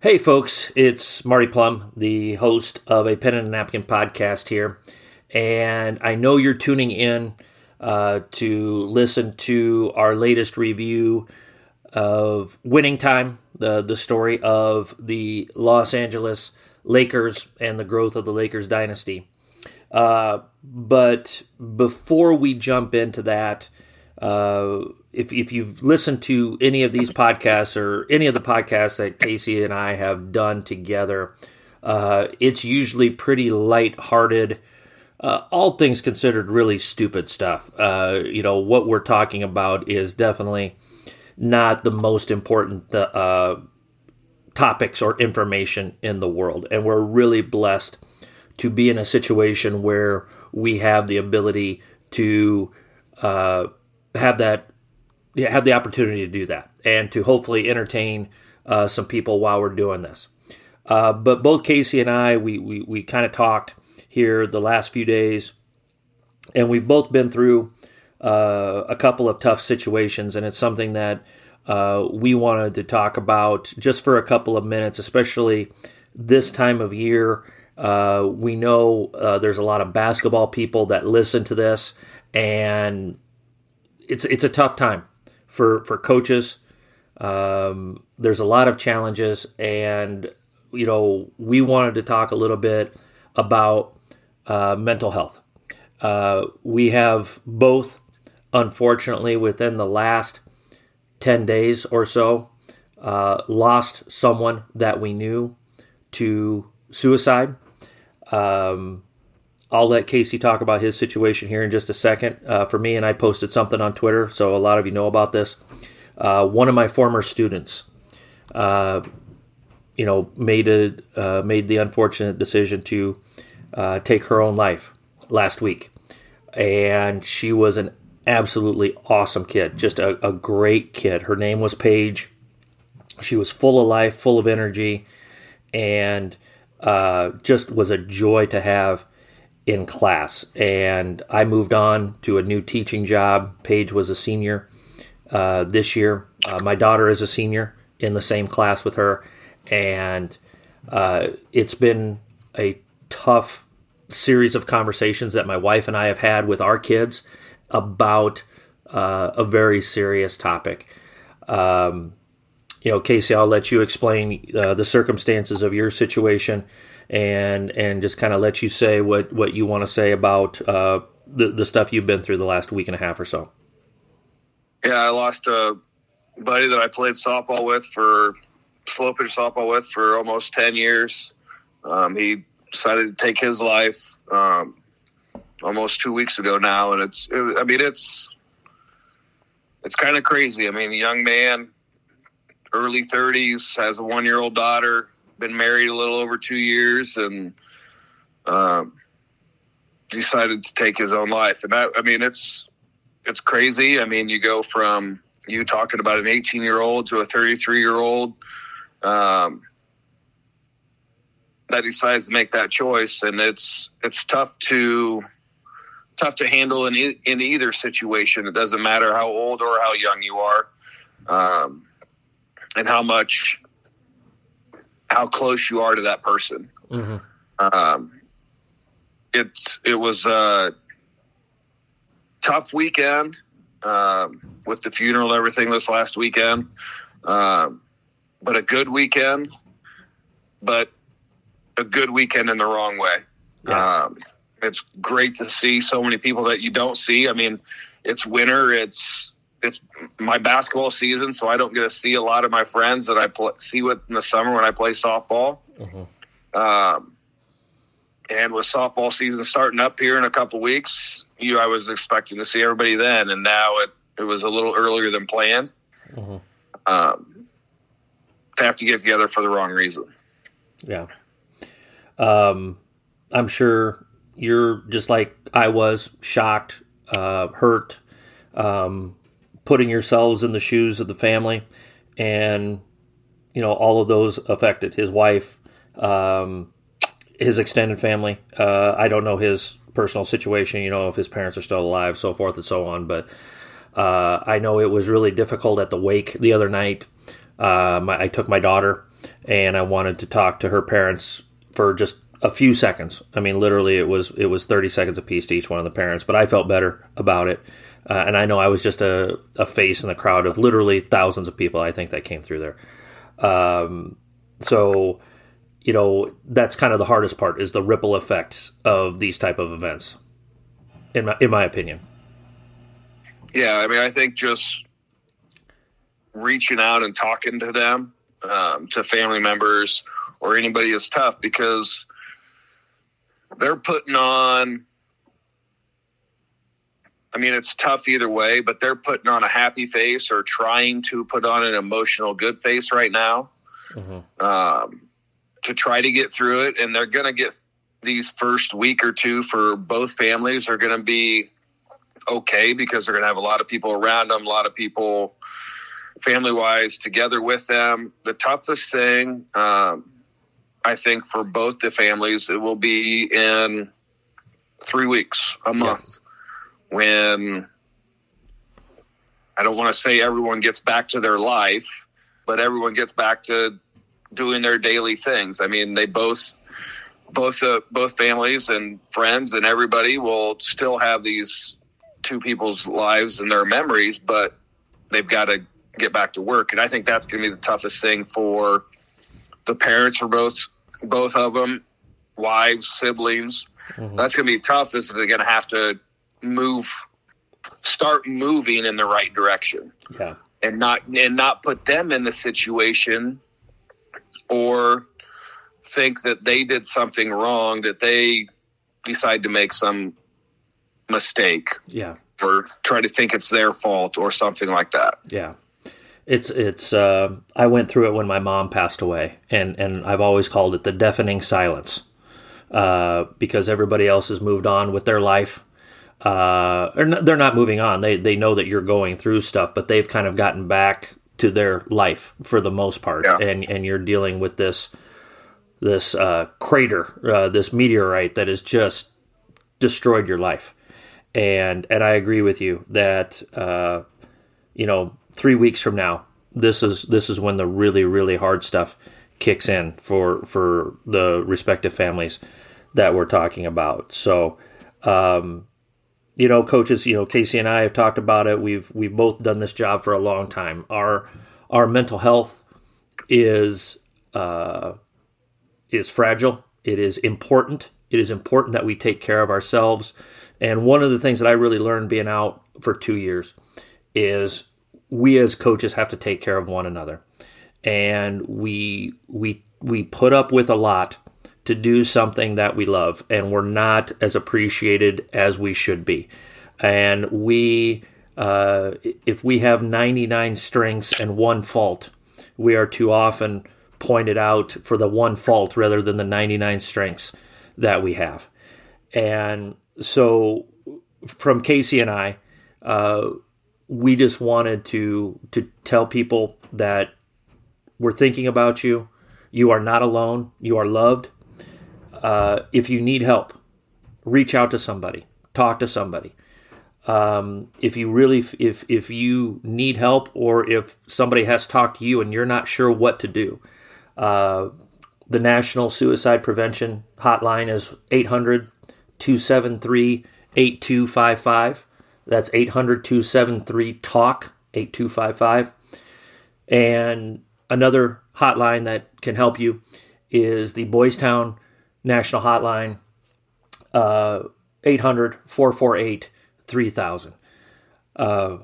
Hey, folks, it's Marty Plum, the host of a Pen and a Napkin podcast here. And I know you're tuning in uh, to listen to our latest review of Winning Time, the, the story of the Los Angeles Lakers and the growth of the Lakers dynasty. Uh, but before we jump into that, uh, if, if you've listened to any of these podcasts or any of the podcasts that Casey and I have done together, uh, it's usually pretty light-hearted. Uh, all things considered, really stupid stuff. Uh, you know what we're talking about is definitely not the most important uh, topics or information in the world, and we're really blessed to be in a situation where we have the ability to uh, have that have the opportunity to do that and to hopefully entertain uh, some people while we're doing this. Uh, but both Casey and I, we we, we kind of talked here the last few days, and we've both been through uh, a couple of tough situations, and it's something that uh, we wanted to talk about just for a couple of minutes, especially this time of year. Uh, we know uh, there's a lot of basketball people that listen to this, and it's it's a tough time for for coaches. Um, there's a lot of challenges, and you know we wanted to talk a little bit about uh, mental health. Uh, we have both, unfortunately, within the last ten days or so, uh, lost someone that we knew to suicide. Um, I'll let Casey talk about his situation here in just a second. Uh, for me, and I posted something on Twitter, so a lot of you know about this. Uh, one of my former students, uh, you know, made a uh, made the unfortunate decision to uh, take her own life last week, and she was an absolutely awesome kid, just a, a great kid. Her name was Paige. She was full of life, full of energy, and uh, just was a joy to have in class. And I moved on to a new teaching job. Paige was a senior uh, this year. Uh, my daughter is a senior in the same class with her. And uh, it's been a tough series of conversations that my wife and I have had with our kids about uh, a very serious topic. Um, you know, Casey, I'll let you explain uh, the circumstances of your situation and and just kind of let you say what what you want to say about uh, the the stuff you've been through the last week and a half or so. Yeah, I lost a buddy that I played softball with for slow pitch softball with for almost ten years. Um, he decided to take his life um, almost two weeks ago now, and it's it, I mean it's it's kind of crazy. I mean, a young man, early thirties, has a one year old daughter been married a little over two years and um, decided to take his own life. And that, I mean, it's it's crazy. I mean, you go from you talking about an 18 year old to a 33 year old um, that decides to make that choice, and it's it's tough to tough to handle in in either situation. It doesn't matter how old or how young you are, um, and how much how close you are to that person. Mm-hmm. Um, it's it was a tough weekend um, with the funeral, everything this last weekend, um, but a good weekend, but a good weekend in the wrong way. Yeah. Um, it's great to see so many people that you don't see. I mean, it's winter. It's it's my basketball season, so I don't get to see a lot of my friends that I play, see with in the summer when I play softball. Mm-hmm. Um, and with softball season starting up here in a couple weeks, you I was expecting to see everybody then, and now it it was a little earlier than planned. Mm-hmm. Um, to have to get together for the wrong reason. Yeah. Um, I'm sure you're just like I was, shocked, uh, hurt. Um, putting yourselves in the shoes of the family and you know all of those affected his wife um, his extended family uh, i don't know his personal situation you know if his parents are still alive so forth and so on but uh, i know it was really difficult at the wake the other night uh, my, i took my daughter and I wanted to talk to her parents for just a few seconds. I mean, literally, it was it was 30 seconds apiece to each one of the parents, but I felt better about it. Uh, and I know I was just a, a face in the crowd of literally thousands of people. I think that came through there. Um, so, you know, that's kind of the hardest part is the ripple effects of these type of events, in my in my opinion. Yeah, I mean, I think just reaching out and talking to them, um, to family members or anybody is tough because they're putting on. I mean, it's tough either way, but they're putting on a happy face or trying to put on an emotional good face right now mm-hmm. um, to try to get through it. And they're going to get these first week or two for both families are going to be okay because they're going to have a lot of people around them, a lot of people family wise together with them. The toughest thing, um, I think, for both the families, it will be in three weeks, a month, yes. When I don't want to say everyone gets back to their life, but everyone gets back to doing their daily things. I mean, they both both uh, both families and friends and everybody will still have these two people's lives and their memories, but they've got to get back to work. And I think that's going to be the toughest thing for the parents for both both of them, wives, siblings. Mm-hmm. That's going to be tough. Is they're going to have to move, start moving in the right direction. Yeah, and not and not put them in the situation or think that they did something wrong that they decide to make some mistake. Yeah. Or try to think it's their fault or something like that. Yeah. It's it's uh, I went through it when my mom passed away, and and I've always called it the deafening silence, uh, because everybody else has moved on with their life. Uh, or they're not moving on. They they know that you're going through stuff, but they've kind of gotten back to their life for the most part, yeah. and and you're dealing with this this uh, crater, uh, this meteorite that has just destroyed your life. And and I agree with you that uh, you know three weeks from now, this is this is when the really really hard stuff kicks in for for the respective families that we're talking about. So, um, you know, coaches, you know, Casey and I have talked about it. We've we've both done this job for a long time. Our our mental health is uh, is fragile. It is important. It is important that we take care of ourselves. And one of the things that I really learned being out for two years is we as coaches have to take care of one another, and we we we put up with a lot to do something that we love, and we're not as appreciated as we should be, and we. Uh, if we have 99 strengths and one fault, we are too often pointed out for the one fault rather than the 99 strengths that we have. And so, from Casey and I, uh, we just wanted to to tell people that we're thinking about you. You are not alone. You are loved. Uh, if you need help, reach out to somebody. Talk to somebody. Um, if you really, if if you need help, or if somebody has talked to you and you're not sure what to do, uh, the National Suicide Prevention Hotline is 800 273 8255. That's 800 273 TALK 8255. And another hotline that can help you is the Boys Town National Hotline, uh, 800 448 3000. Uh,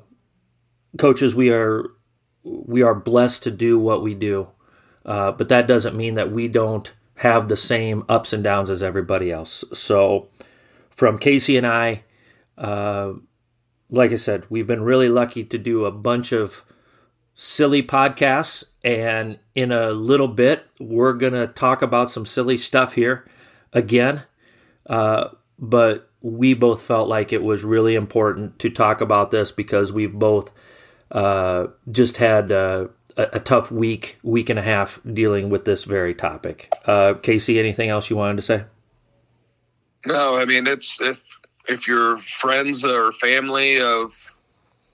coaches, we are we are blessed to do what we do, uh, but that doesn't mean that we don't have the same ups and downs as everybody else. So, from Casey and I, uh, like I said, we've been really lucky to do a bunch of silly podcasts. And in a little bit, we're going to talk about some silly stuff here again. Uh, but we both felt like it was really important to talk about this because we've both uh, just had uh, a, a, tough week, week and a half dealing with this very topic. Uh, Casey, anything else you wanted to say? No, I mean, it's, if if you're friends or family of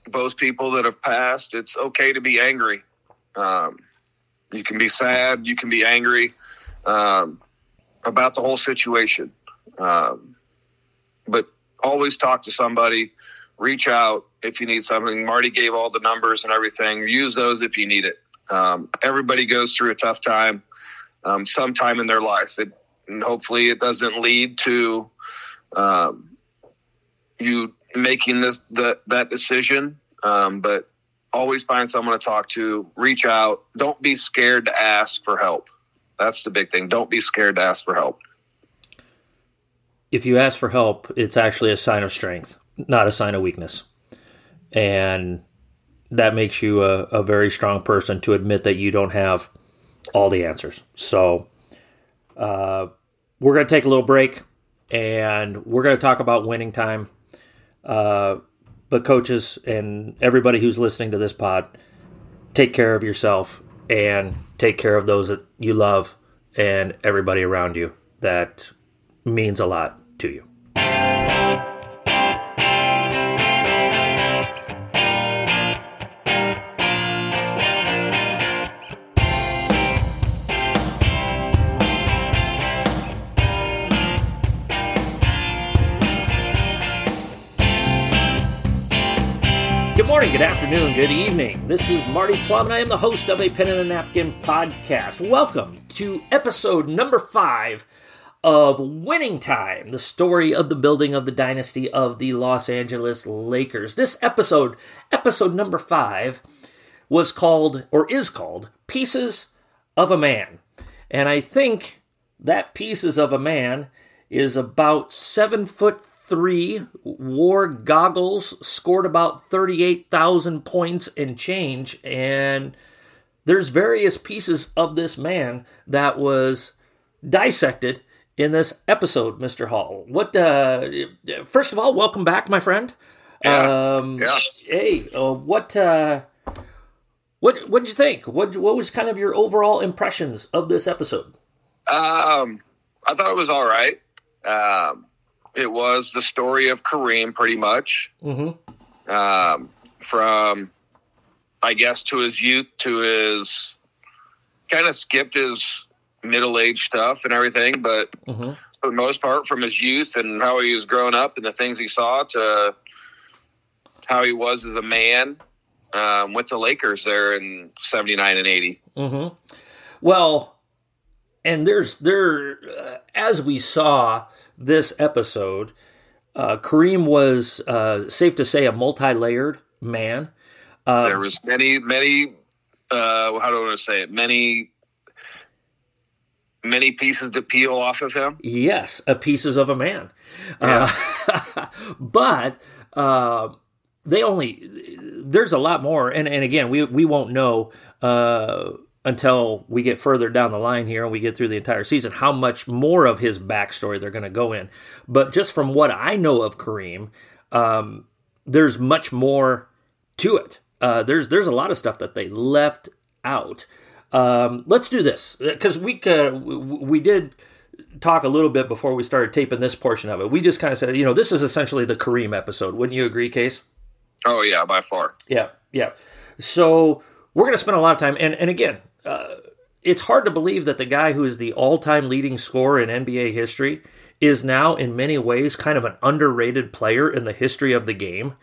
both people that have passed, it's okay to be angry. Um, You can be sad. You can be angry um, about the whole situation. Um, but always talk to somebody. Reach out if you need something. Marty gave all the numbers and everything. Use those if you need it. Um, everybody goes through a tough time um, sometime in their life. It, and hopefully, it doesn't lead to um, you making this the, that decision. Um, but always find someone to talk to. Reach out. Don't be scared to ask for help. That's the big thing. Don't be scared to ask for help. If you ask for help, it's actually a sign of strength, not a sign of weakness. And that makes you a, a very strong person to admit that you don't have all the answers. So, uh, we're going to take a little break and we're going to talk about winning time. Uh, but, coaches and everybody who's listening to this pod, take care of yourself and take care of those that you love and everybody around you. That means a lot to you. Morning, good afternoon, good evening. This is Marty Plum, and I am the host of a Pen and a Napkin podcast. Welcome to episode number five of Winning Time, the story of the building of the dynasty of the Los Angeles Lakers. This episode, episode number five, was called, or is called, Pieces of a Man. And I think that Pieces of a Man is about seven foot three, wore goggles, scored about 38,000 points and change. And there's various pieces of this man that was dissected in this episode, Mr. Hall. What, uh, first of all, welcome back, my friend. Yeah. Um, Yeah. Hey, uh, what, uh, what, what did you think? What, what was kind of your overall impressions of this episode? Um, I thought it was all right. Um, it was the story of Kareem, pretty much, Mm-hmm. um, from I guess to his youth to his kind of skipped his middle age stuff and everything, but Mm-hmm. for the most part, from his youth and how he was growing up and the things he saw to how he was as a man um, with the Lakers there in '79 and '80. Mm-hmm. Well, and there's there uh, as we saw this episode, uh, Kareem was uh, safe to say a multi-layered man. Uh, there was many, many. Uh, how do I want to say it? Many, many pieces to peel off of him. Yes, a pieces of a man. Uh, but uh, they only there's a lot more, and and again we we won't know uh, until we get further down the line here and we get through the entire season how much more of his backstory they're going to go in. But just from what I know of Kareem, um, there's much more to it. Uh, there's there's a lot of stuff that they left out. Um, let's do this because we uh, we did talk a little bit before we started taping this portion of it. We just kind of said, you know, this is essentially the Kareem episode. Wouldn't you agree, Case? Oh yeah, by far. Yeah, yeah. So we're going to spend a lot of time, and and again, uh, it's hard to believe that the guy who is the all-time leading scorer in NBA history is now, in many ways, kind of an underrated player in the history of the game.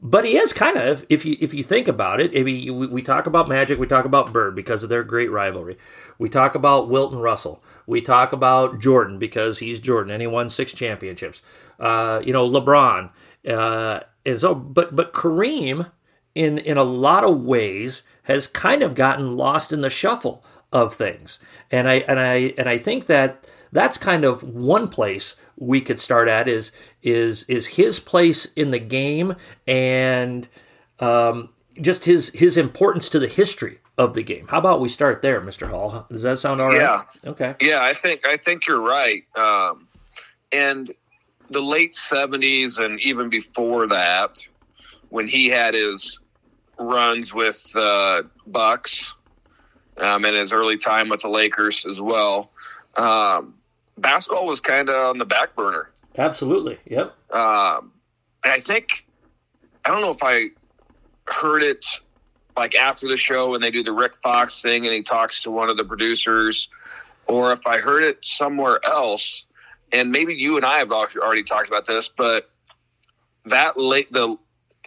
But he is kind of, if you if you think about it, I mean, we, we talk about Magic, we talk about Bird because of their great rivalry. We talk about Wilton Russell. We talk about Jordan because he's Jordan and he won six championships. Uh, you know, LeBron. Uh, and so, but but Kareem, in in a lot of ways, has kind of gotten lost in the shuffle of things. And I and I and I think that that's kind of one place we could start at is is is his place in the game and um, just his his importance to the history of the game. How about we start there, Mr. Hall? Does that sound all right? Yeah. Okay. Yeah, I think I think you're right. Um, and the late '70s and even before that, when he had his runs with uh, Bucks um, and his early time with the Lakers as well, um, basketball was kind of on the back burner. Absolutely. Yep. Um, and I think I don't know if I heard it like after the show when they do the Rick Fox thing and he talks to one of the producers, or if I heard it somewhere else, and maybe you and I have already talked about this, but that late the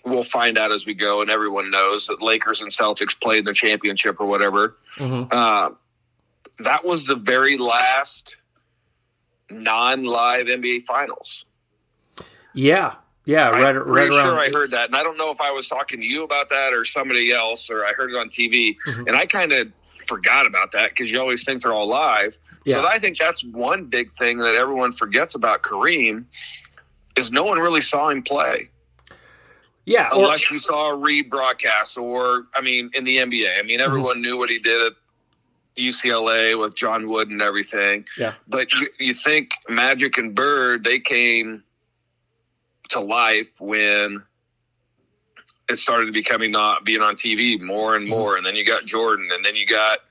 we'll find out as we go, and everyone knows that Lakers and Celtics played in the championship or whatever. Mm-hmm. Uh, that was the very last non-live NBA finals. Yeah, yeah, right. I'm pretty right sure I heard that, and I don't know if I was talking to you about that or somebody else, or I heard it on TV, mm-hmm. and I kind of forgot about that because you always think they're all live. Yeah. So I think that's one big thing that everyone forgets about Kareem is no one really saw him play. Yeah, unless or, you saw a rebroadcast, or I mean, in the NBA, I mean, everyone mm-hmm. knew what he did at UCLA with John Wooden and everything. Yeah, but you, you think Magic and Bird they came to life when it started to becoming not being on TV more and mm-hmm. more, and then you got Jordan, and then you got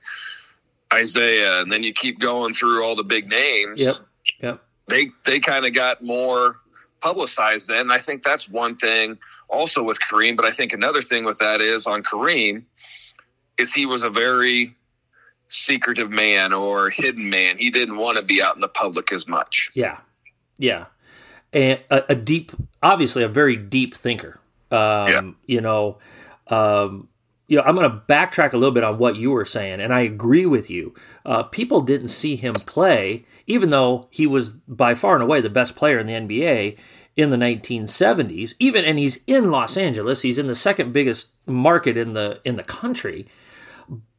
Isiah, and then you keep going through all the big names. Yep. Yep. They they kind of got more publicized then. I think that's one thing also with Kareem, but I think another thing with that is on Kareem is he was a very secretive man or hidden man. He didn't want to be out in the public as much. Yeah. Yeah. And a, a deep, obviously a very deep thinker. Um, yeah. you know, um, you know, I'm going to backtrack a little bit on what you were saying, and I agree with you. Uh, people didn't see him play, even though he was by far and away the best player in the NBA in the 1970s. Even and he's in Los Angeles. He's in the second biggest market in the in the country.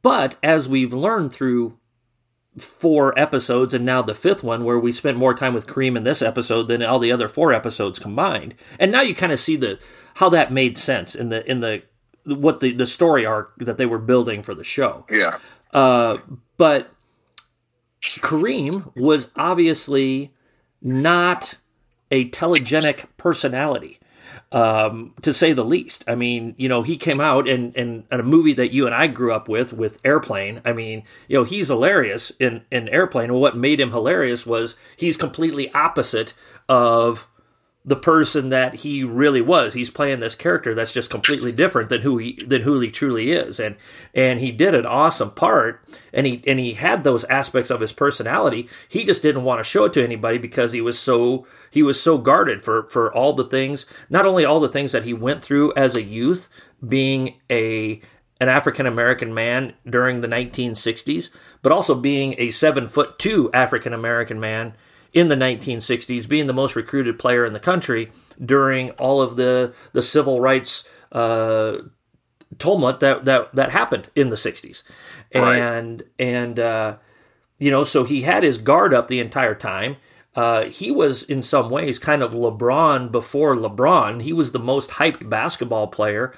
But as we've learned through four episodes and now the fifth one where we spent more time with Kareem in this episode than all the other four episodes combined. And now you kind of see the how that made sense in the in the what the the story arc that they were building for the show. Yeah. Uh, but Kareem was obviously not a telegenic personality, um, to say the least. I mean, you know, he came out and in, in, a movie that you and I grew up with, with Airplane. I mean, you know, he's hilarious in, in Airplane. And what made him hilarious was he's completely opposite of the person that he really was. He's playing this character that's just completely different than who he than who he truly is. And and he did an awesome part and he and he had those aspects of his personality. He just didn't want to show it to anybody because he was so he was so guarded for for all the things, not only all the things that he went through as a youth being a an African American man during the 1960s, but also being a 7 foot 2 African American man in the 1960s, being the most recruited player in the country during all of the the civil rights uh, tumult that that that happened in the 60s, right. and and uh, you know, so he had his guard up the entire time. Uh, he was in some ways kind of LeBron before LeBron. He was the most hyped basketball player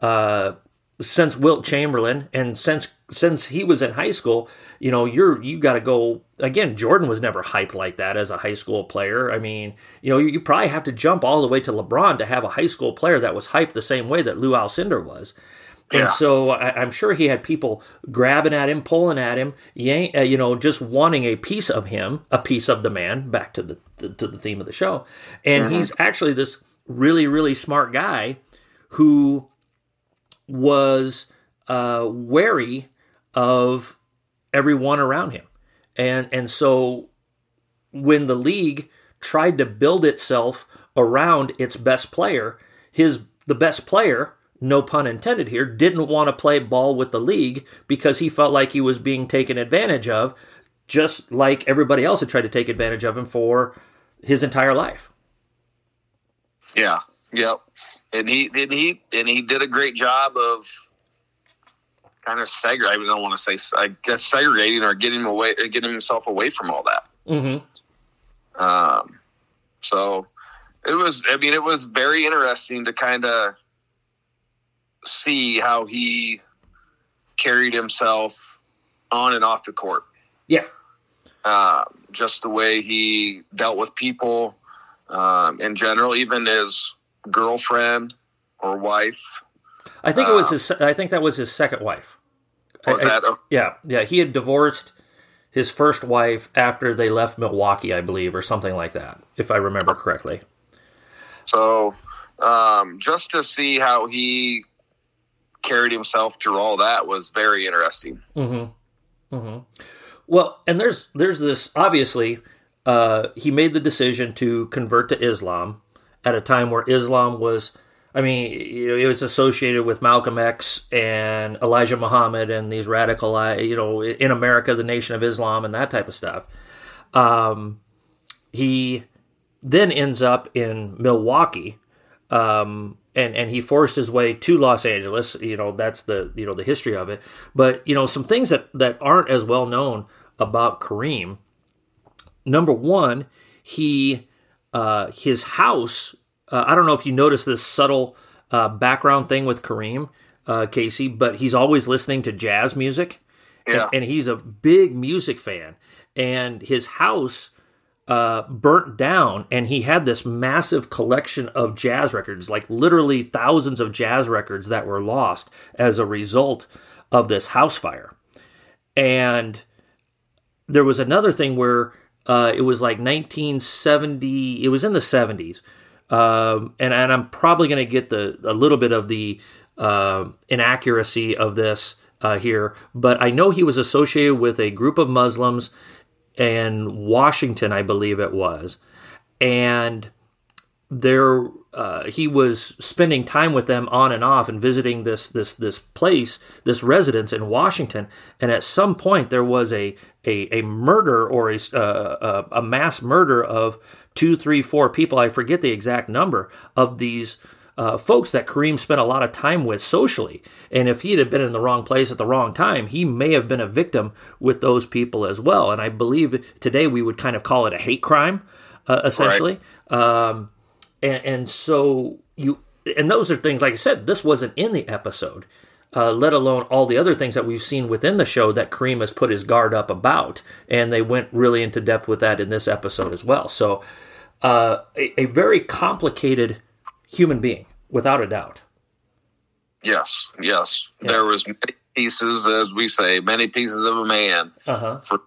uh, since Wilt Chamberlain and since since he was in high school, you know, you're you got to go again. Jordan was never hyped like that as a high school player. I mean, you know, you, you, probably have to jump all the way to LeBron to have a high school player that was hyped the same way that Lou Alcindor was. And yeah. so I, am sure he had people grabbing at him, pulling at him, yank, uh, you know, just wanting a piece of him, a piece of the man. Back to the to, to the theme of the show, and mm-hmm. he's actually this really really smart guy who was uh, wary of everyone around him. And and so when the league tried to build itself around its best player, his the best player, no pun intended here, didn't want to play ball with the league because he felt like he was being taken advantage of, just like everybody else had tried to take advantage of him for his entire life. Yeah. Yep and he and he and he did a great job of kind of segregating. I don't want to say I guess segregating or getting him away, getting himself away from all that. Mm-hmm. Um, so it was. I mean, it was very interesting to kind of see how he carried himself on and off the court. Yeah. Uh, just the way he dealt with people um, in general, even his girlfriend or wife. I think it was uh, his. I think that was his second wife. Was I, that? I, yeah, yeah. He had divorced his first wife after they left Milwaukee, I believe, or something like that, if I remember correctly. So, um, just to see how he carried himself through all that was very interesting. Mm-hmm. Mm-hmm. Well, and there's there's this obviously uh, he made the decision to convert to Islam at a time where Islam was. I mean, you know, it was associated with Malcolm X and Elijah Muhammad and these radical, you know, in America, the Nation of Islam and that type of stuff. Um, he then ends up in Milwaukee, um, and and he forced his way to Los Angeles. You know, that's the you know the history of it. But you know, some things that that aren't as well known about Kareem. Number one, he uh, his house. Uh, I don't know if you noticed this subtle uh, background thing with Kareem uh, Casey, but he's always listening to jazz music, Yeah. and, and he's a big music fan. And his house uh, burnt down, and he had this massive collection of jazz records, like literally thousands of jazz records that were lost as a result of this house fire. And there was another thing where uh, it was like 1970, it was in the 70s. Um, and, and I'm probably going to get the a little bit of the uh, inaccuracy of this uh, here, but I know he was associated with a group of Muslims in Washington, I believe it was, and there uh, he was spending time with them on and off and visiting this this this place, this residence in Washington, and at some point there was a a, a murder or a, uh, a mass murder of two, three, four people. I forget the exact number of these uh, folks that Kareem spent a lot of time with socially. And if he had been in the wrong place at the wrong time, he may have been a victim with those people as well. And I believe today we would kind of call it a hate crime, uh, essentially. Um, and, and so you, and those are things, like I said, this wasn't in the episode. Uh, let alone all the other things that we've seen within the show that Kareem has put his guard up about. And they went really into depth with that in this episode as well. So, uh, a, a very complicated human being, without a doubt. Yes, yes. Yeah. There was many pieces, as we say, many pieces of a man, Uh huh. for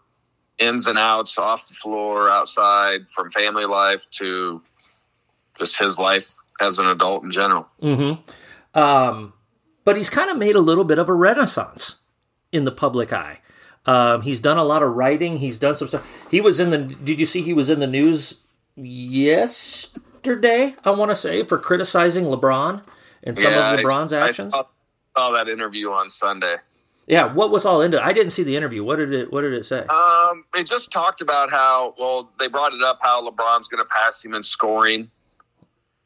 ins and outs, off the floor, outside, from family life to just his life as an adult in general. Mm-hmm. Um, but he's kind of made a little bit of a renaissance in the public eye. Um, he's done a lot of writing. He's done some stuff. He was in the. Did you see he was in the news yesterday? I want to say for criticizing LeBron and some Yeah, of LeBron's I actions. saw, saw that interview on Sunday. yeah, what was all into? It? I didn't see the interview. What did it? What did it say? Um, it just talked about how well they brought it up how LeBron's going to pass him in scoring.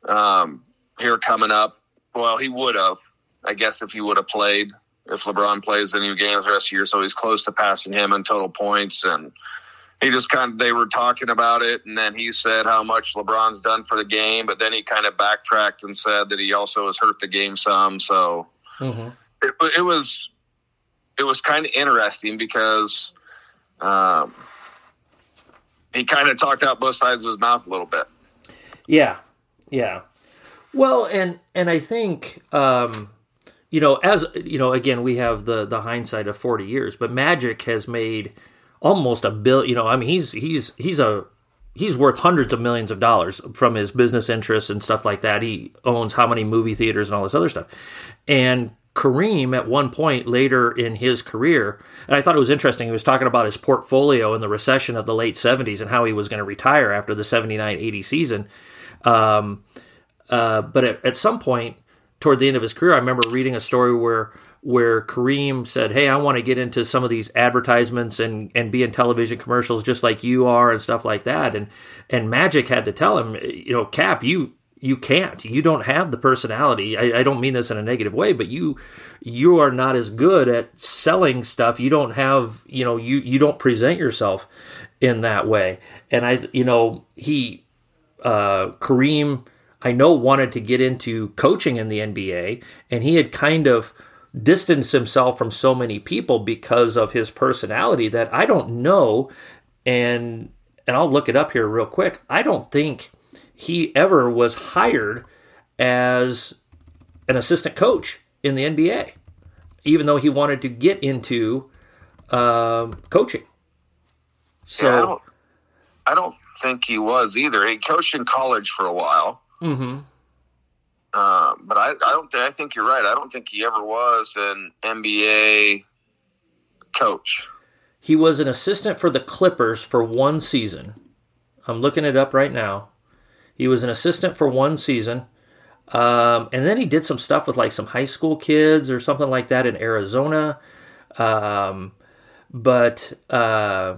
Um, here coming up, well, he would have, I guess, if he would have played. If LeBron plays any games the rest of the year, so he's close to passing him in total points, and he just kind of they were talking about it, and then he said how much LeBron's done for the game, but then he kind of backtracked and said that he also has hurt the game some. So hmm it, it was it was kind of interesting because um, he kind of talked out both sides of his mouth a little bit. Yeah, yeah. Well, and and I think um, you know, as you know, again, we have the the hindsight of forty years, but Magic has made almost a bill. You know, I mean, he's he's he's a he's worth hundreds of millions of dollars from his business interests and stuff like that. He owns how many movie theaters and all this other stuff, and. Kareem, at one point later in his career, and I thought it was interesting. He was talking about his portfolio in the recession of the late 70s and how he was going to retire after the 79 80 season. Um, uh, but at, at some point toward the end of his career, I remember reading a story where where Kareem said, "Hey, I want to get into some of these advertisements and and be in television commercials just like you are and stuff like that." And and Magic had to tell him, you know, Cap, you you can't. You don't have the personality. I, I don't mean this in a negative way, but you you are not as good at selling stuff. You don't have you know you you don't present yourself in that way. And I you know he uh, Kareem, I know, wanted to get into coaching in the NBA, and he had kind of distanced himself from so many people because of his personality that I don't know, and and I'll look it up here real quick. I don't think he ever was hired as an assistant coach in the NBA, even though he wanted to get into um, coaching. So. Yeah, I don't, I don't think he was either. He coached in college for a while, Mm-hmm. Uh, but I, I don't think I think you're right. I don't think he ever was an NBA coach. He was an assistant for the Clippers for one season. I'm looking it up right now. He was an assistant for one season. Um, and then he did some stuff with like some high school kids or something like that in Arizona. Um, but uh,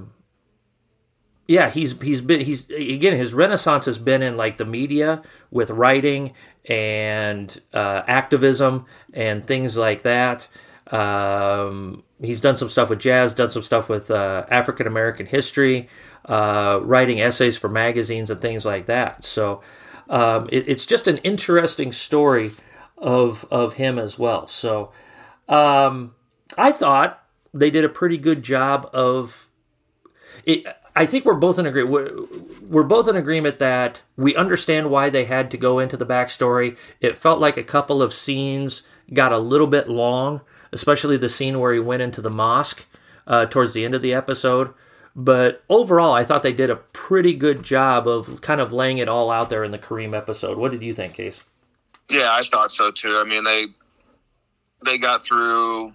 yeah, he's he's been he's again his renaissance has been in like the media with writing and uh, activism and things like that. Um, he's done some stuff with jazz, done some stuff with uh, African American history, uh, writing essays for magazines and things like that. So um, it, it's just an interesting story of of him as well. So um, I thought they did a pretty good job of it. I think we're both in agreement. We're, we're both in agreement that we understand why they had to go into the backstory. It felt like a couple of scenes got a little bit long, especially the scene where he went into the mosque uh, towards the end of the episode. But overall, I thought they did a pretty good job of kind of laying it all out there in the Kareem episode. What did you think, Case? Yeah, I thought so too. I mean, they they got through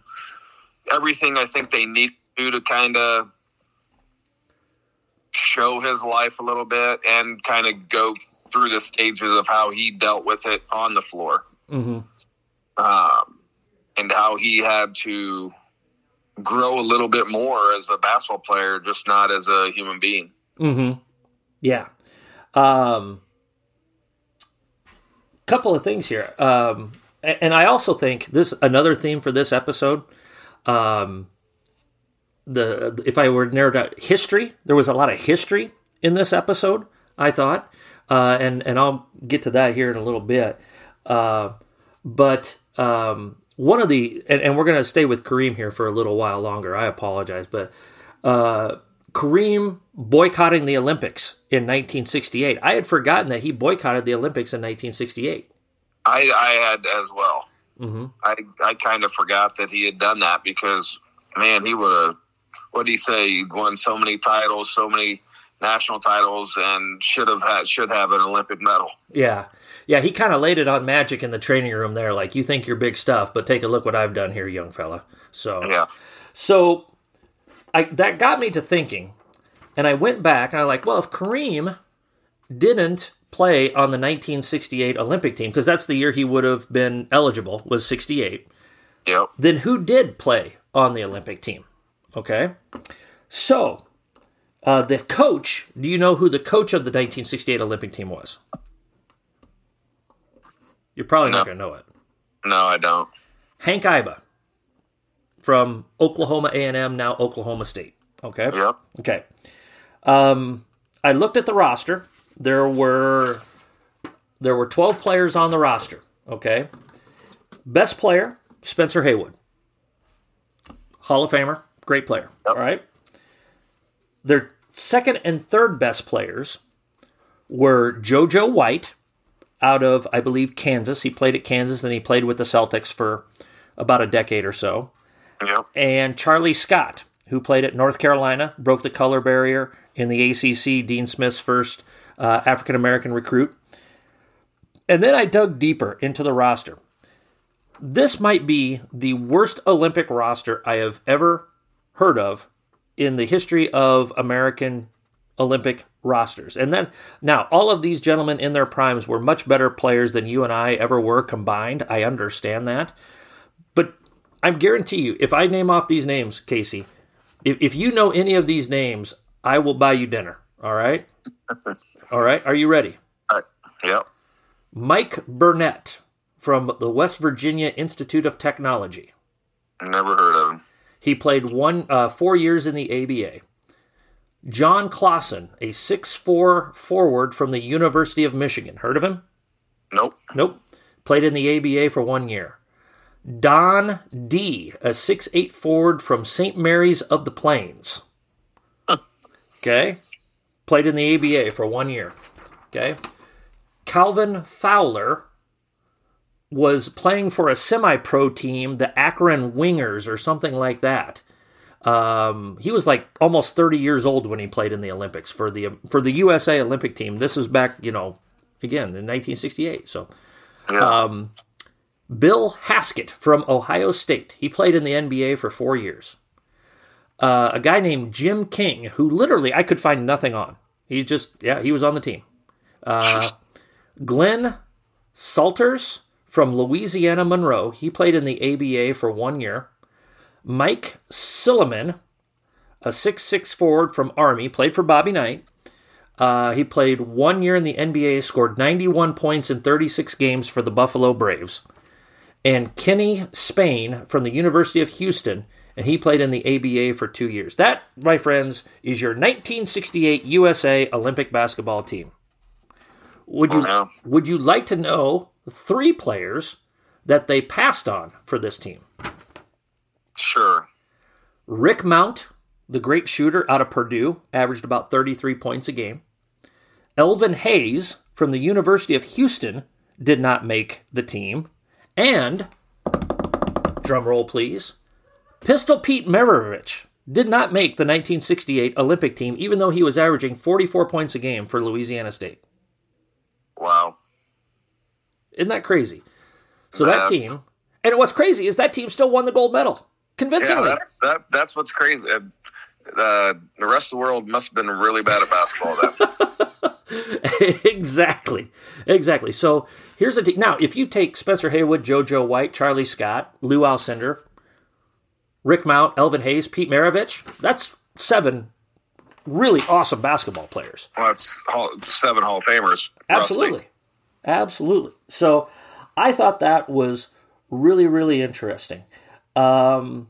everything I think they need to to kind of show his life a little bit and kind of go through the stages of how he dealt with it on the floor. Mm-hmm. Um, and how he had to grow a little bit more as a basketball player, just not as a human being. Mm-hmm. Yeah. Um, couple of things here. Um, and I also think this another theme for this episode. Um, the if I were to narrow down history, there was a lot of history in this episode. I thought, uh, and and I'll get to that here in a little bit. Uh, but um, one of the and, and we're going to stay with Kareem here for a little while longer. I apologize, but uh, Kareem boycotting the Olympics in 1968. I had forgotten that he boycotted the Olympics in 1968. I, I had as well. Mm-hmm. I I kind of forgot that he had done that because man, he would have. What did he say? He won so many titles, so many national titles, and should have had should have an Olympic medal. Yeah, yeah. He kind of laid it on Magic in the training room there, like you think you're big stuff, but take a look what I've done here, young fella. So Yeah, So I that got me to thinking, and I went back and I like, well, if Kareem didn't play on the 1968 Olympic team because that's the year he would have been eligible was 68, yep. then who did play on the Olympic team? Okay, so uh, the coach. Do you know who the coach of the 1968 Olympic team was? You're probably not going to know it. No, I don't. Hank Iba from Oklahoma A&M, now Oklahoma State. Okay. Yep. Okay. Um, I looked at the roster. There were there were 12 players on the roster. Okay. Best player, Spencer Haywood. Hall of Famer, great player. Yep. All right. Their second and third best players were JoJo White out of, I believe, Kansas. He played at Kansas, then he played with the Celtics for about a decade or so Yep. and Charlie Scott, who played at North Carolina, broke the color barrier in the ACC, Dean Smith's first uh, African American recruit. And then I dug deeper into the roster. This might be the worst Olympic roster I have ever heard of in the history of American Olympic rosters. And then now all of these gentlemen in their primes were much better players than you and I ever were combined. I understand that. But I guarantee you, if I name off these names, Casey, if, if you know any of these names, I will buy you dinner. All right? all right. Are you ready? Uh, yep. Mike Barrett from the West Virginia Institute of Technology. Never heard of him. He played one uh, four years in the ABA. John Clawson, a six-four forward from the University of Michigan. Heard of him? Nope. Nope. Played in the ABA for one year. Don Dee, a six-eight forward from St. Mary's of the Plains. Okay. Played in the ABA for one year. Okay. Calvin Fowler was playing for a semi pro team, the Akron Wingers or something like that. Um, he was like almost 30 years old when he played in the Olympics for the for the USA Olympic team. This was back, you know, again in 1968. So Um, Bill Hosket from Ohio State. He played in the NBA for four years. Uh, a guy named Jim King, who literally I could find nothing on. He just, yeah, he was on the team. Uh, Glynn Saulters from Louisiana Monroe. He played in the ABA for one year. Mike Silliman, a six-six forward from Army, played for Bobby Knight. Uh, he played one year in the NBA, scored 91 points in 36 games for the Buffalo Braves. And Kenny Spain from the University of Houston, and he played in the ABA for two years. That, my friends, is your 1968 USA Olympic basketball team. Would you Wow. would you like to know three players that they passed on for this team? Sure. Rick Mount, the great shooter out of Purdue, averaged about 33 points a game. Elvin Hayes from the University of Houston did not make the team. And, drum roll please, Pistol Pete Maravich did not make the 1968 Olympic team, even though he was averaging 44 points a game for Louisiana State. Wow. Isn't that crazy? So that That's- team, and what's crazy is that team still won the gold medal convincingly. Yeah, that's that, that's what's crazy. Uh, the rest of the world must have been really bad at basketball. Then. exactly, exactly. So here's a team. Now, if you take Spencer Haywood, JoJo White, Charlie Scott, Lou Alcindor, Rick Mount, Elvin Hayes, Pete Maravich, that's seven really awesome basketball players. well, that's hall, seven Hall of Famers. roughly. Absolutely. So I thought that was really, really interesting. Um,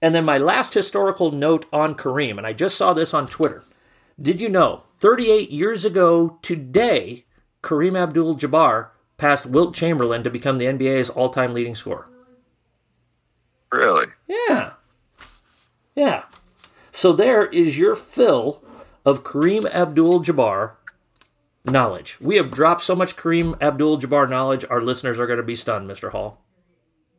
and then my last historical note on Kareem, and I just saw this on Twitter. Did you know 38 years ago today, Kareem Abdul Jabbar passed Wilt Chamberlain to become the NBA's all time leading scorer? Really? Yeah. Yeah. So there is your fill of Kareem Abdul Jabbar knowledge. We have dropped so much Kareem Abdul Jabbar knowledge, our listeners are going to be stunned, Mr. Hall.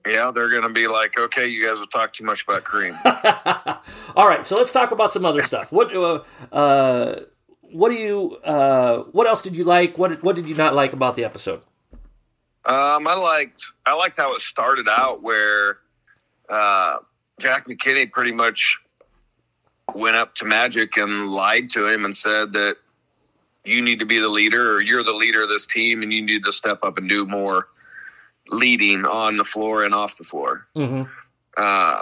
Yeah, they're going to be like, okay, you guys have talked too much about Kareem. All right, so let's talk about some other stuff. What uh, uh, what do you uh, what else did you like? What what did you not like about the episode? Um, I liked I liked how it started out where uh, Jack McKinney pretty much went up to Magic and lied to him and said that you need to be the leader or you're the leader of this team and you need to step up and do more leading on the floor and off the floor. Mm-hmm. Uh,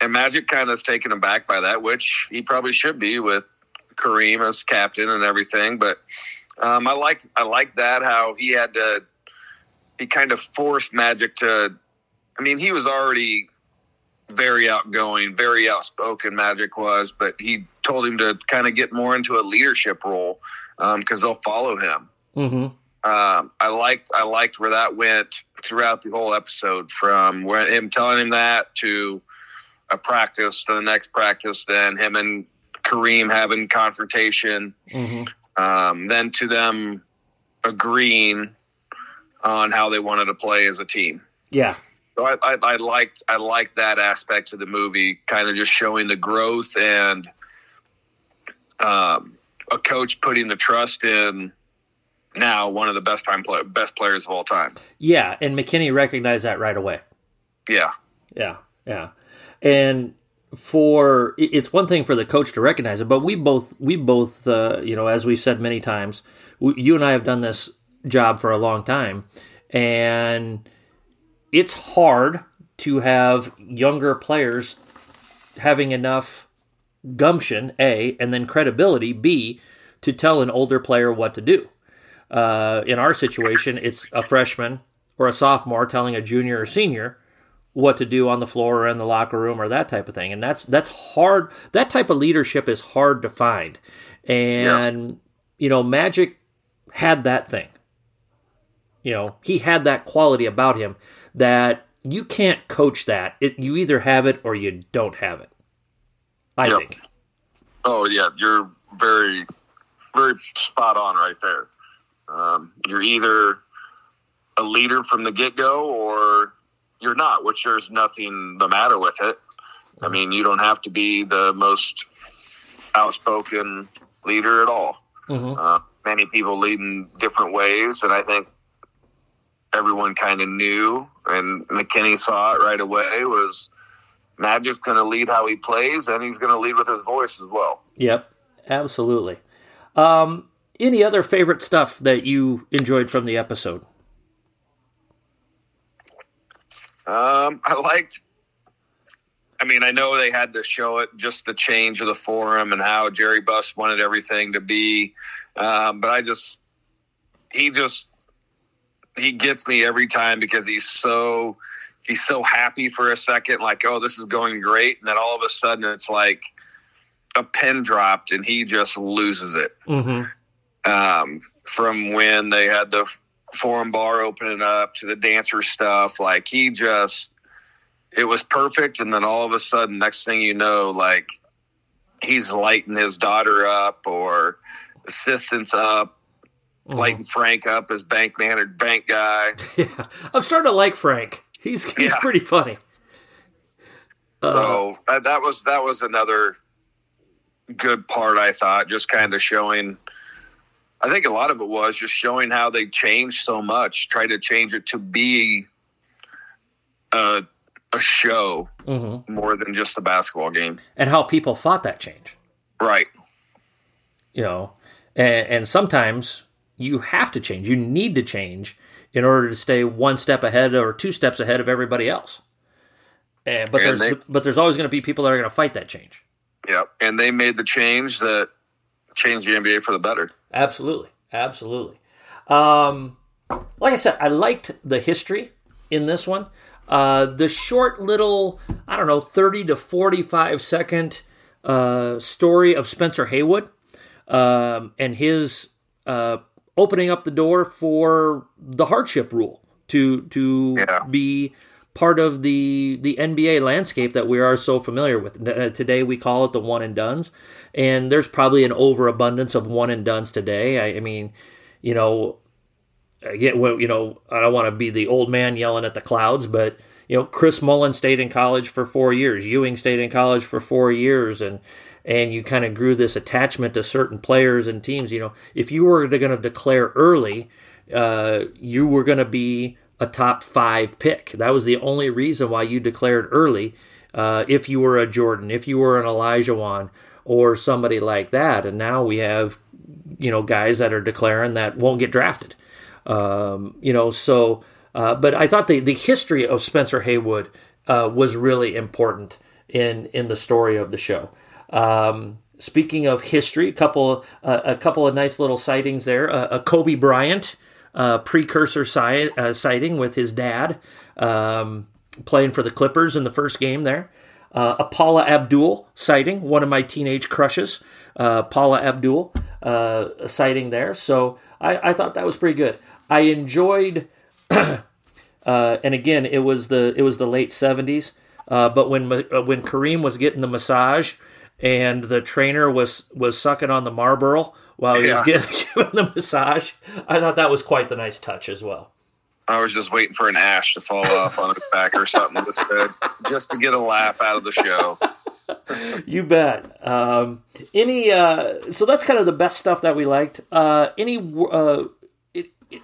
and Magic kind of is taken aback by that, which he probably should be with Kareem as captain and everything. But um, I liked I liked that how he had to he kind of forced Magic to. I mean, he was already very outgoing, very outspoken. Magic was, but he told him to kind of get more into a leadership role because they'll follow him Mm-hmm. um, I liked I liked where that went throughout the whole episode, from where him telling him that to a practice to the next practice, then him and Kareem having confrontation, Mm-hmm. um, then to them agreeing on how they wanted to play as a team. Yeah. So I, I, I liked I liked that aspect of the movie, kind of just showing the growth and um, a coach putting the trust in now one of the best time play, best players of all time. Yeah, and McKinney recognized that right away. Yeah, Yeah, yeah, and for it's one thing for the coach to recognize it, but we both we both uh, you know as we've said many times, we, you and I have done this job for a long time, and it's hard to have younger players having enough gumption a and then credibility b to tell an older player what to do. Uh, in our situation, it's a freshman or a sophomore telling a junior or senior what to do on the floor or in the locker room or that type of thing. And that's that's hard. That type of leadership is hard to find. And you know, Magic had that thing. You know, he had that quality about him that you can't coach that. It, you either have it or you don't have it. I Yep. think. Oh yeah, you're very, very spot on right there. Um, you're either a leader from the get go or you're not, which there's nothing the matter with it. I mean, you don't have to be the most outspoken leader at all. Mhm. Uh, many people lead in different ways, and I think everyone kind of knew, and McKinney saw it right away. Was Magic's going to lead how he plays, and he's going to lead with his voice as well. Yep, absolutely. Um, any other favorite stuff that you enjoyed from the episode? Um, I liked. I mean, I know they had to show it, just the change of the forum and how Jerry Buss wanted everything to be, um, but I just he just he gets me every time because he's so he's so happy for a second, like, oh, this is going great, and then all of a sudden it's like a pin dropped and he just loses it. Mm-hmm. Um, from when they had the forum bar opening up to the dancer stuff, like he just it was perfect, and then all of a sudden, next thing you know, like he's lighting his daughter up or assistants up Mm-hmm. lighting Frank up as bank manager, bank guy. Yeah, I'm starting to like Frank. He's he's Yeah. pretty funny. Uh, So uh, that was that was another good part. I thought just kind of showing. I think a lot of it was just showing how they changed so much. Try to change it to be a a show mhm. more than just a basketball game. and how people fought that change. Right. You know, and, and sometimes you have to change. You need to change in order to stay one step ahead or two steps ahead of everybody else. And, but And there's they- but there's always going to be people that are going to fight that change. Yep. And they made the change that changed the NBA for the better. Absolutely, absolutely. Um, like I said, I liked the history in this one. Uh, the short little, I don't know, thirty to forty-five second uh, story of Spencer Haywood um, and his uh, opening up the door for the hardship rule to to Yeah. be part of the the NBA landscape that we are so familiar with. Uh, Today we call it the one and duns, and there's probably an overabundance of one and duns today. I, I mean, you know, again, well, you know, I don't want to be the old man yelling at the clouds, but you know, Chris Mullin stayed in college for four years. Ewing stayed in college for four years, and and you kind of grew this attachment to certain players and teams. You know, if you were going to declare early, uh, you were going to be a top five pick. That was the only reason why you declared early. Uh, if you were a Jordan, if you were an Olajuwon, or somebody like that, and now we have you know guys that are declaring that won't get drafted. Um, you know, so uh, but I thought the the history of Spencer Haywood uh, was really important in in the story of the show. Um, speaking of history, a couple uh, a couple of nice little sightings there. Uh, a Kobe Bryant uh, precursor si- uh, sighting with his dad um, playing for the Clippers in the first game there. Uh, a Paula Abdul sighting, one of my teenage crushes. Uh, Paula Abdul uh, sighting there. So I, I thought that was pretty good. I enjoyed, uh, and again, it was the it was the late seventies. But when when Kareem was getting the massage and the trainer was was sucking on the Marlboro while he was Yeah. getting giving the massage, I thought that was quite the nice touch as well. I was just waiting for an ash to fall off on his back or something just to, just to get a laugh out of the show. You bet. Um, any uh, so that's kind of the best stuff that we liked. Uh, any uh, it, it,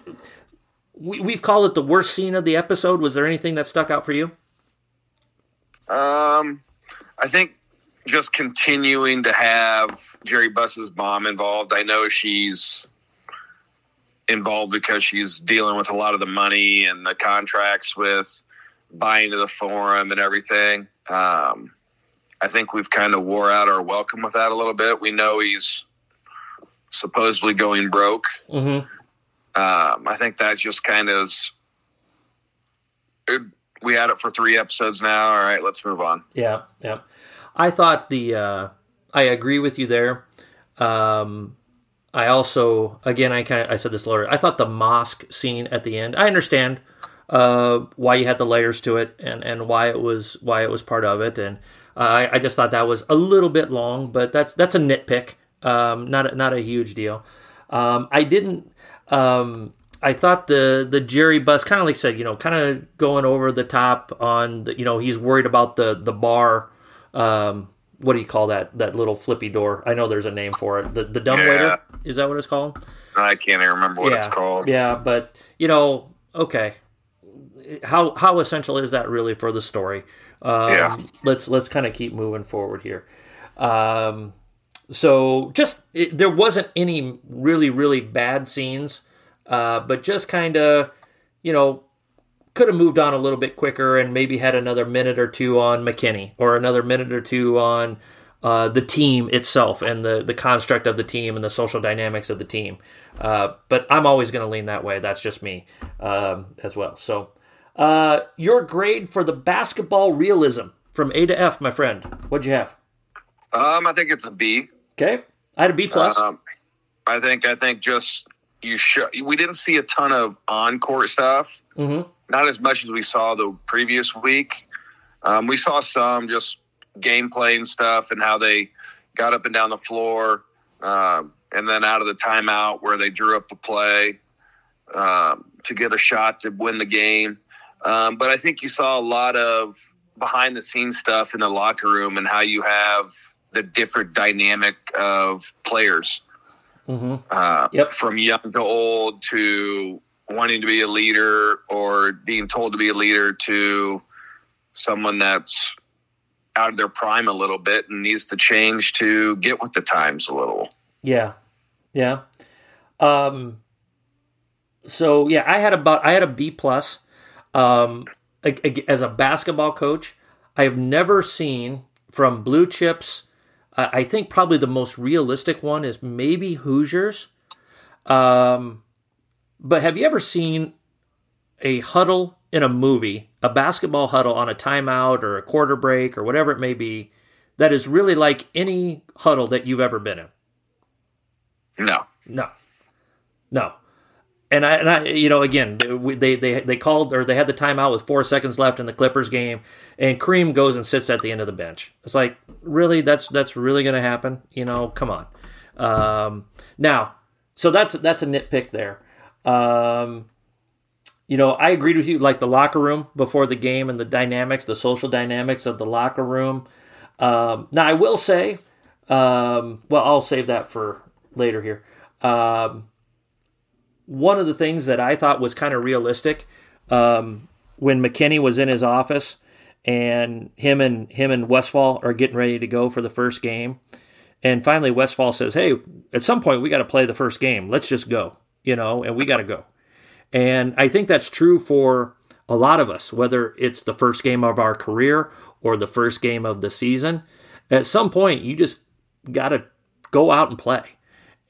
we we've called it the worst scene of the episode. Was there anything that stuck out for you? Um, I think just continuing to have Jerry Buss's mom involved. I know she's involved because she's dealing with a lot of the money and the contracts with buying to the forum and everything. Um, I think we've kind of wore out our welcome with that a little bit. We know he's supposedly going broke. Mm-hmm. Um, I think that's just kind of we had it for three episodes now. All right, let's move on. Yeah, yeah. I thought the uh, I agree with you there. Um, I also, again, I kind of I said this earlier. I thought the mosque scene at the end. I understand uh, why you had the layers to it and, and why it was why it was part of it, and I, I just thought that was a little bit long, but that's that's a nitpick, um, not a, not a huge deal. Um, I didn't. Um, I thought the the Jerry Buss kind of like said, you know, kind of going over the top on the, you know, he's worried about the the bar. Um, what do you call that? That little flippy door. I know there's a name for it. The the dumb Yeah. waiter. Is that what it's called? I can't even remember what yeah, it's called. Yeah, but you know, okay, how how essential is that really for the story? Um, Yeah. Let's let's kind of keep moving forward here. Um, so just it, there wasn't any really really bad scenes, uh, but just kind of you know could have moved on a little bit quicker and maybe had another minute or two on McKinney or another minute or two on uh, the team itself and the the construct of the team and the social dynamics of the team. Uh, but I'm always going to lean that way. That's just me um, as well. So, uh, your grade for the basketball realism from A to F, my friend. What'd you have? Um, I think it's a B. Okay, I had a B plus. Um, I think I think just you show we didn't see a ton of on court stuff. Mhm. Not as much as we saw the previous week. Um, we saw some just gameplay and stuff and how they got up and down the floor, um, and then out of the timeout where they drew up the play um, to get a shot to win the game. Um, but I think you saw a lot of behind the scenes stuff in the locker room and how you have the different dynamic of players hmm uh, Yep. from young to old to wanting to be a leader or being told to be a leader to someone that's out of their prime a little bit and needs to change to get with the times a little. Yeah, yeah. Um, so yeah, I had about I had a B plus. Um, as a basketball coach, I have never seen from blue chips. Uh, I think probably the most realistic one is maybe Hoosiers. Um, but have you ever seen a huddle in a movie, a basketball huddle on a timeout or a quarter break or whatever it may be, that is really like any huddle that you've ever been in? No. No, no. And I, and I, you know, again, they, they, they called or they had the timeout with four seconds left in the Clippers game, and Kareem goes and sits at the end of the bench. It's like, really, that's that's really going to happen? You know, come on. Um, now, so that's that's a nitpick there. Um, you know, I agreed with you, like the locker room before the game and the dynamics, the social dynamics of the locker room. Um, now, I will say, um, well, I'll save that for later here. Um, one of the things that I thought was kind of realistic um, when McKinney was in his office and him and him and Westfall are getting ready to go for the first game, and finally Westfall says, "Hey, at some point we got to play the first game. Let's just go, you know, and we got to go." And I think that's true for a lot of us, whether it's the first game of our career or the first game of the season. At some point, you just got to go out and play.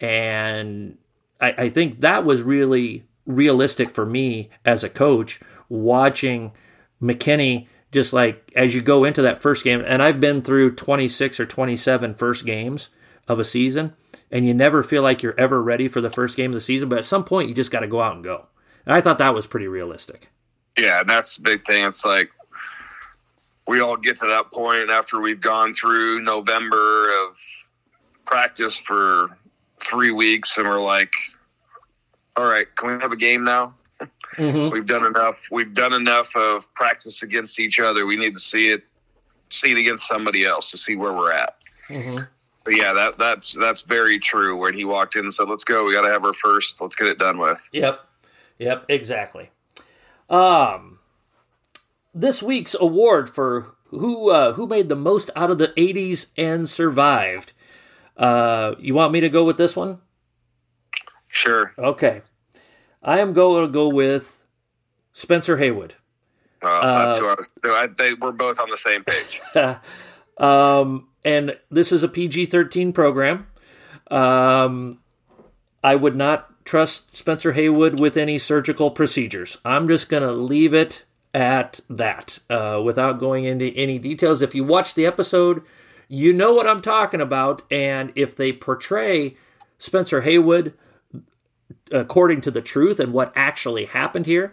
And I, I think that was really realistic for me as a coach watching McKinney just like as you go into that first game. And I've been through 26 or 27 first games of a season, and you never feel like you're ever ready for the first game of the season. But at some point, you just got to go out and go. And I thought that was pretty realistic. Yeah, and that's the big thing. It's like we all get to that point after we've gone through November of practice for three weeks, and we're like, "All right, can we have a game now? Mm-hmm. We've done enough. We've done enough of practice against each other. We need to see it, see it against somebody else to see where we're at." Mm-hmm. But yeah, that that's that's very true. When he walked in and said, "Let's go. We got to have our first. Let's get it done with." Yep. Yep, exactly. Um this week's award for who uh, who made the most out of the 80s and survived. Uh you want me to go with this one? Sure. Okay. I am going to go with Spencer Haywood. Uh, that's who I was, I, they, we're both on the same page. um, and this is a PG 13 program. Um, I would not trust Spencer Haywood with any surgical procedures. I'm just going to leave it at that uh, without going into any details. If you watch the episode, you know what I'm talking about. And if they portray Spencer Haywood according to the truth and what actually happened here,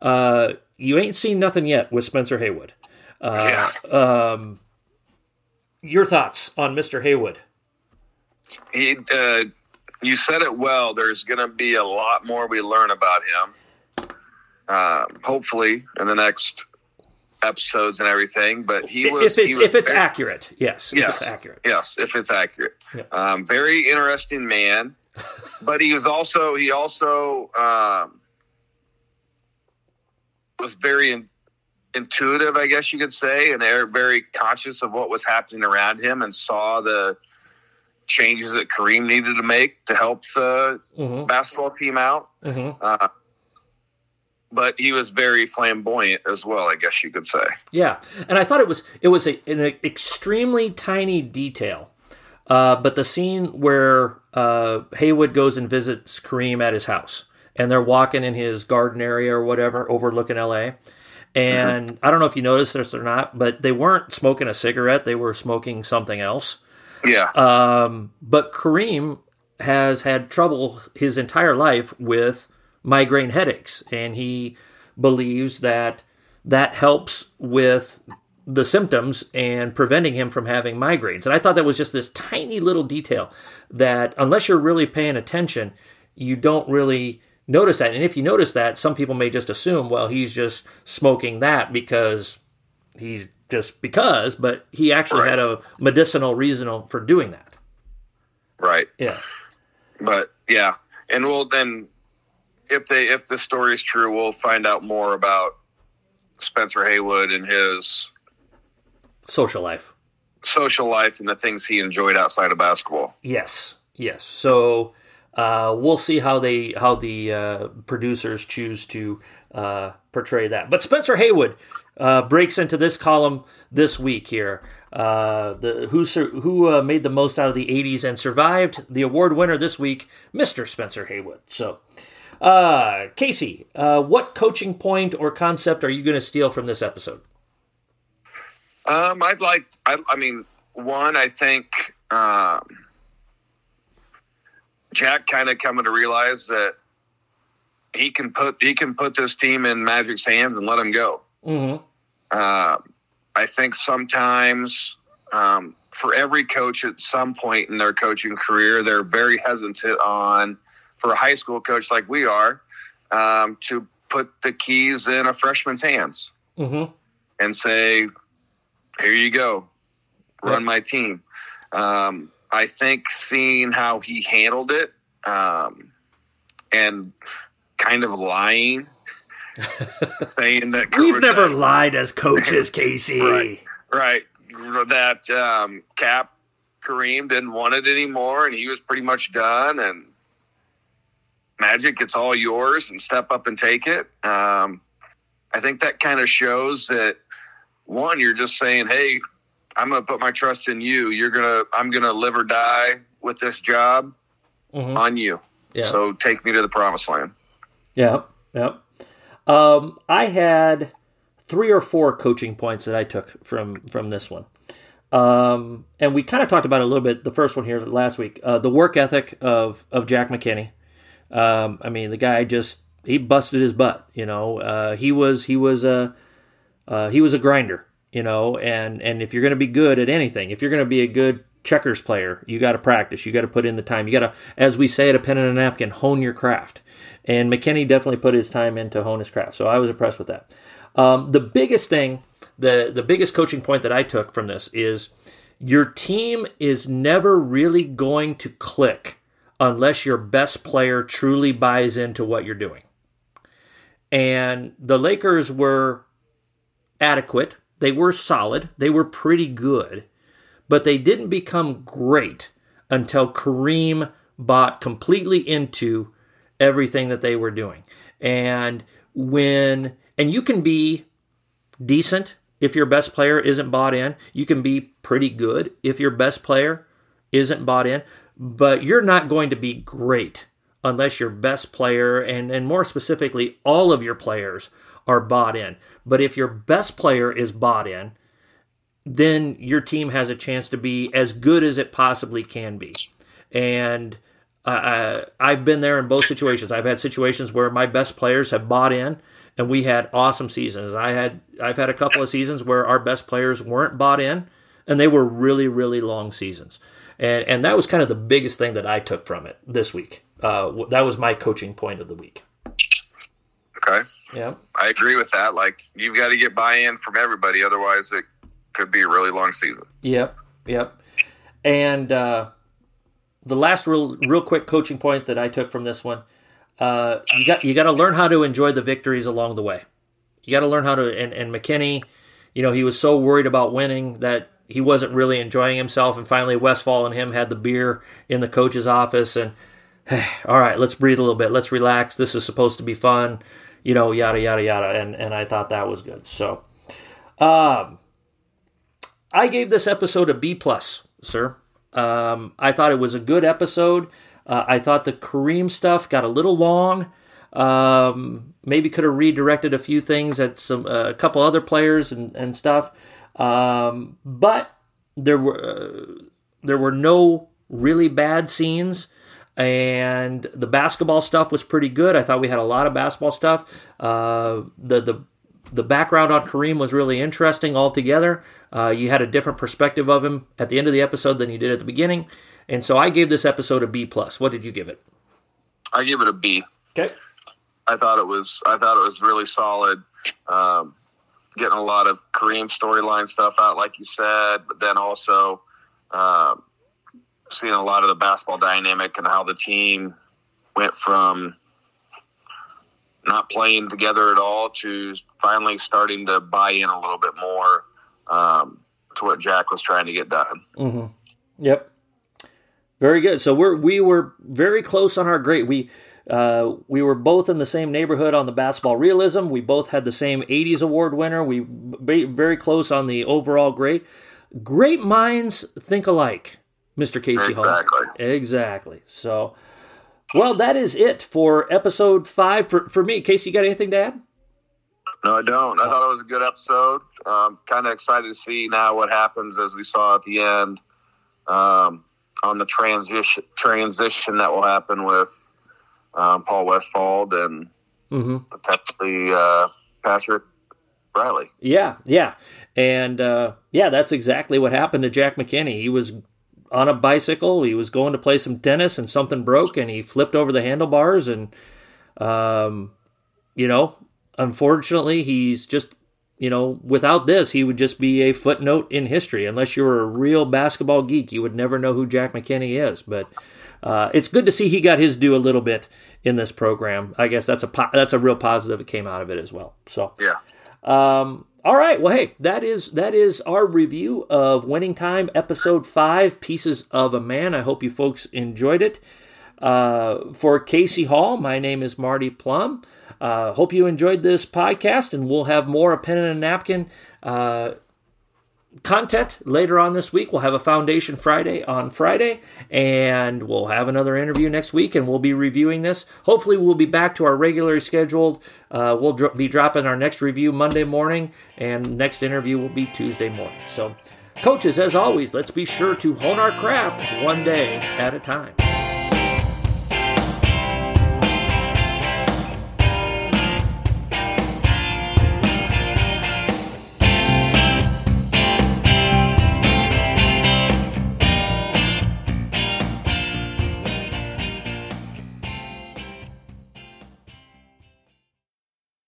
uh, you ain't seen nothing yet with Spencer Haywood. Uh, um, your thoughts on Mr. Haywood? He, uh, you said it well. There's going to be a lot more we learn about him. Uh, hopefully, in the next episodes and everything. But he was if it's was if it's very- accurate, yes, if Yes. it's accurate. Yes, if it's accurate. Yeah. Um, very interesting man, but he was also he also um, was very in, intuitive, I guess you could say, and they're very conscious of what was happening around him and saw the changes that Kareem needed to make to help the Mm-hmm. basketball team out. Mm-hmm. Uh, but he was very flamboyant as well, I guess you could say. Yeah, and I thought it was it was a, an extremely tiny detail, uh, but the scene where uh, Haywood goes and visits Kareem at his house, and they're walking in his garden area or whatever, overlooking L.A. And I don't know if you noticed this or not, but they weren't smoking a cigarette; they were smoking something else. Yeah, Um, but Kareem has had trouble his entire life with migraine headaches, and he believes that that helps with the symptoms and preventing him from having migraines. And I thought that was just this tiny little detail that, unless you're really paying attention, you don't really notice that. And if you notice that, some people may just assume, well, he's just smoking that because he's just because, but he actually Right. had a medicinal reason for doing that. right. Yeah. But yeah, and we'll then if they if the story is true, we'll find out more about Spencer Haywood and his Social life. social life and the things he enjoyed outside of basketball. Yes. Yes. So uh, we'll see how they how the uh, producers choose to uh, portray that. But Spencer Haywood uh, breaks into this column this week here. Uh, the who who made the most out of the '80s and survived the award winner this week, Mr. Spencer Haywood. So, Casey, what coaching point or concept are you going to steal from this episode? Um, I'd like. I, I mean, one, I think um, Jack kind of coming to realize that he can put he can put this team in Magic's hands and let him go. Mm-hmm. Uh, I think sometimes um, for every coach at some point in their coaching career, they're very hesitant on for a high school coach like we are um, to put the keys in a freshman's hands Mm-hmm. and say, "Here you go, run my team." Um, I think seeing how he handled it um, and kind of lying, saying that We've that- never lied as coaches, Casey. Right. right that um, Cap Kareem didn't want it anymore, and he was pretty much done. And Magic, it's all yours, and step up and take it. Um, I think that kind of shows that one, you're just saying, "Hey, I'm going to put my trust in you. You're gonna, I'm going to live or die with this job Mhm. on you. Yeah. So take me to the promised land." Yeah, yeah. Um, I had three or four coaching points that I took from from this one, um, and we kind of talked about it a little bit. The first one here last week, uh, the work ethic of of Jack McKinney. Um, I mean, the guy just he busted his butt. You know, uh, he was he was a uh, he was a grinder. You know, and and if you're going to be good at anything, if you're going to be a good checkers player, you got to practice. You got to put in the time. You got to, as we say at a pen and a napkin, hone your craft. And McKinney definitely put his time in to hone his craft. So I was impressed with that. Um, the biggest thing, the the biggest coaching point that I took from this is your team is never really going to click unless your best player truly buys into what you're doing. And the Lakers were adequate. They were solid. They were pretty good. But they didn't become great until Kareem bought completely into everything that they were doing. And when and you can be decent if your best player isn't bought in. You can be pretty good if your best player isn't bought in, but you're not going to be great unless your best player and and more specifically all of your players are bought in. But if your best player is bought in, then your team has a chance to be as good as it possibly can be. And uh, I've been there in both situations. I've had situations where my best players have bought in, and we had awesome seasons. I had I've had a couple of seasons where our best players weren't bought in, and they were really really long seasons. And and that was kind of the biggest thing that I took from it this week. Uh, that was my coaching point of the week. Okay. Yeah. I agree with that. Like you've got to get buy-in from everybody, otherwise it could be a really long season. Yep, yep. And uh, the last real, real quick coaching point that I took from this one, uh, you got you got to learn how to enjoy the victories along the way. you got to learn how to. And, and McKinney, you know, he was so worried about winning that he wasn't really enjoying himself. And finally, Westfall and him had the beer in the coach's office. And hey, all right, let's breathe a little bit. Let's relax. This is supposed to be fun, you know, yada yada yada. And and I thought that was good. So, um, I gave this episode a B plus, sir. Um, I thought it was a good episode. Uh, I thought the Kareem stuff got a little long. Um, maybe could have redirected a few things at some uh, a couple other players and, and stuff. Um, but there were uh, there were no really bad scenes, and the basketball stuff was pretty good. I thought we had a lot of basketball stuff. Uh, the the the background on Kareem was really interesting altogether. Uh, you had a different perspective of him at the end of the episode than you did at the beginning, and so I gave this episode a B plus. What did you give it? I give it a B. Okay. I thought it was I thought it was really solid. Um, getting a lot of Kareem storyline stuff out, like you said, but then also um, seeing a lot of the basketball dynamic and how the team went from not playing together at all to finally starting to buy in a little bit more um, to what Jack was trying to get done. Mm-hmm. Yep. Very good. So we're we were very close on our grade. We uh, we were both in the same neighborhood on the basketball realism. We both had the same 80s award winner. We very close on the overall grade. Great minds think alike, Mr. Casey exactly. Hall. Exactly. So, well, that is it for episode five. For for me, Casey, you got anything to add? No, I don't. I thought it was a good episode. Um, kind of excited to see now what happens as we saw at the end um, on the transition transition that will happen with um, Paul Westfall and mm-hmm. potentially uh, Patrick Riley. Yeah, yeah, and uh, yeah, that's exactly what happened to Jack McKinney. He was on a bicycle. He was going to play some tennis, and something broke, and he flipped over the handlebars, and um, you know, unfortunately, he's just you know, without this, he would just be a footnote in history. Unless you're a real basketball geek, you would never know who Jack McKinney is. But uh, it's good to see he got his due a little bit in this program. I guess that's a po- that's a real positive that came out of it as well. So yeah. Um, all right. Well, hey, that is that is our review of Winning Time, episode five, Pieces of a Man. I hope you folks enjoyed it. Uh, for Casey Hall, my name is Marty Plum. Uh, hope you enjoyed this podcast, and we'll have more a pen and a napkin uh, content later on this week. We'll have a Foundation Friday on Friday, and we'll have another interview next week, and we'll be reviewing this. Hopefully, we'll be back to our regularly scheduled. Uh, we'll dro- be dropping our next review Monday morning, and next interview will be Tuesday morning. So, coaches, as always, let's be sure to hone our craft one day at a time.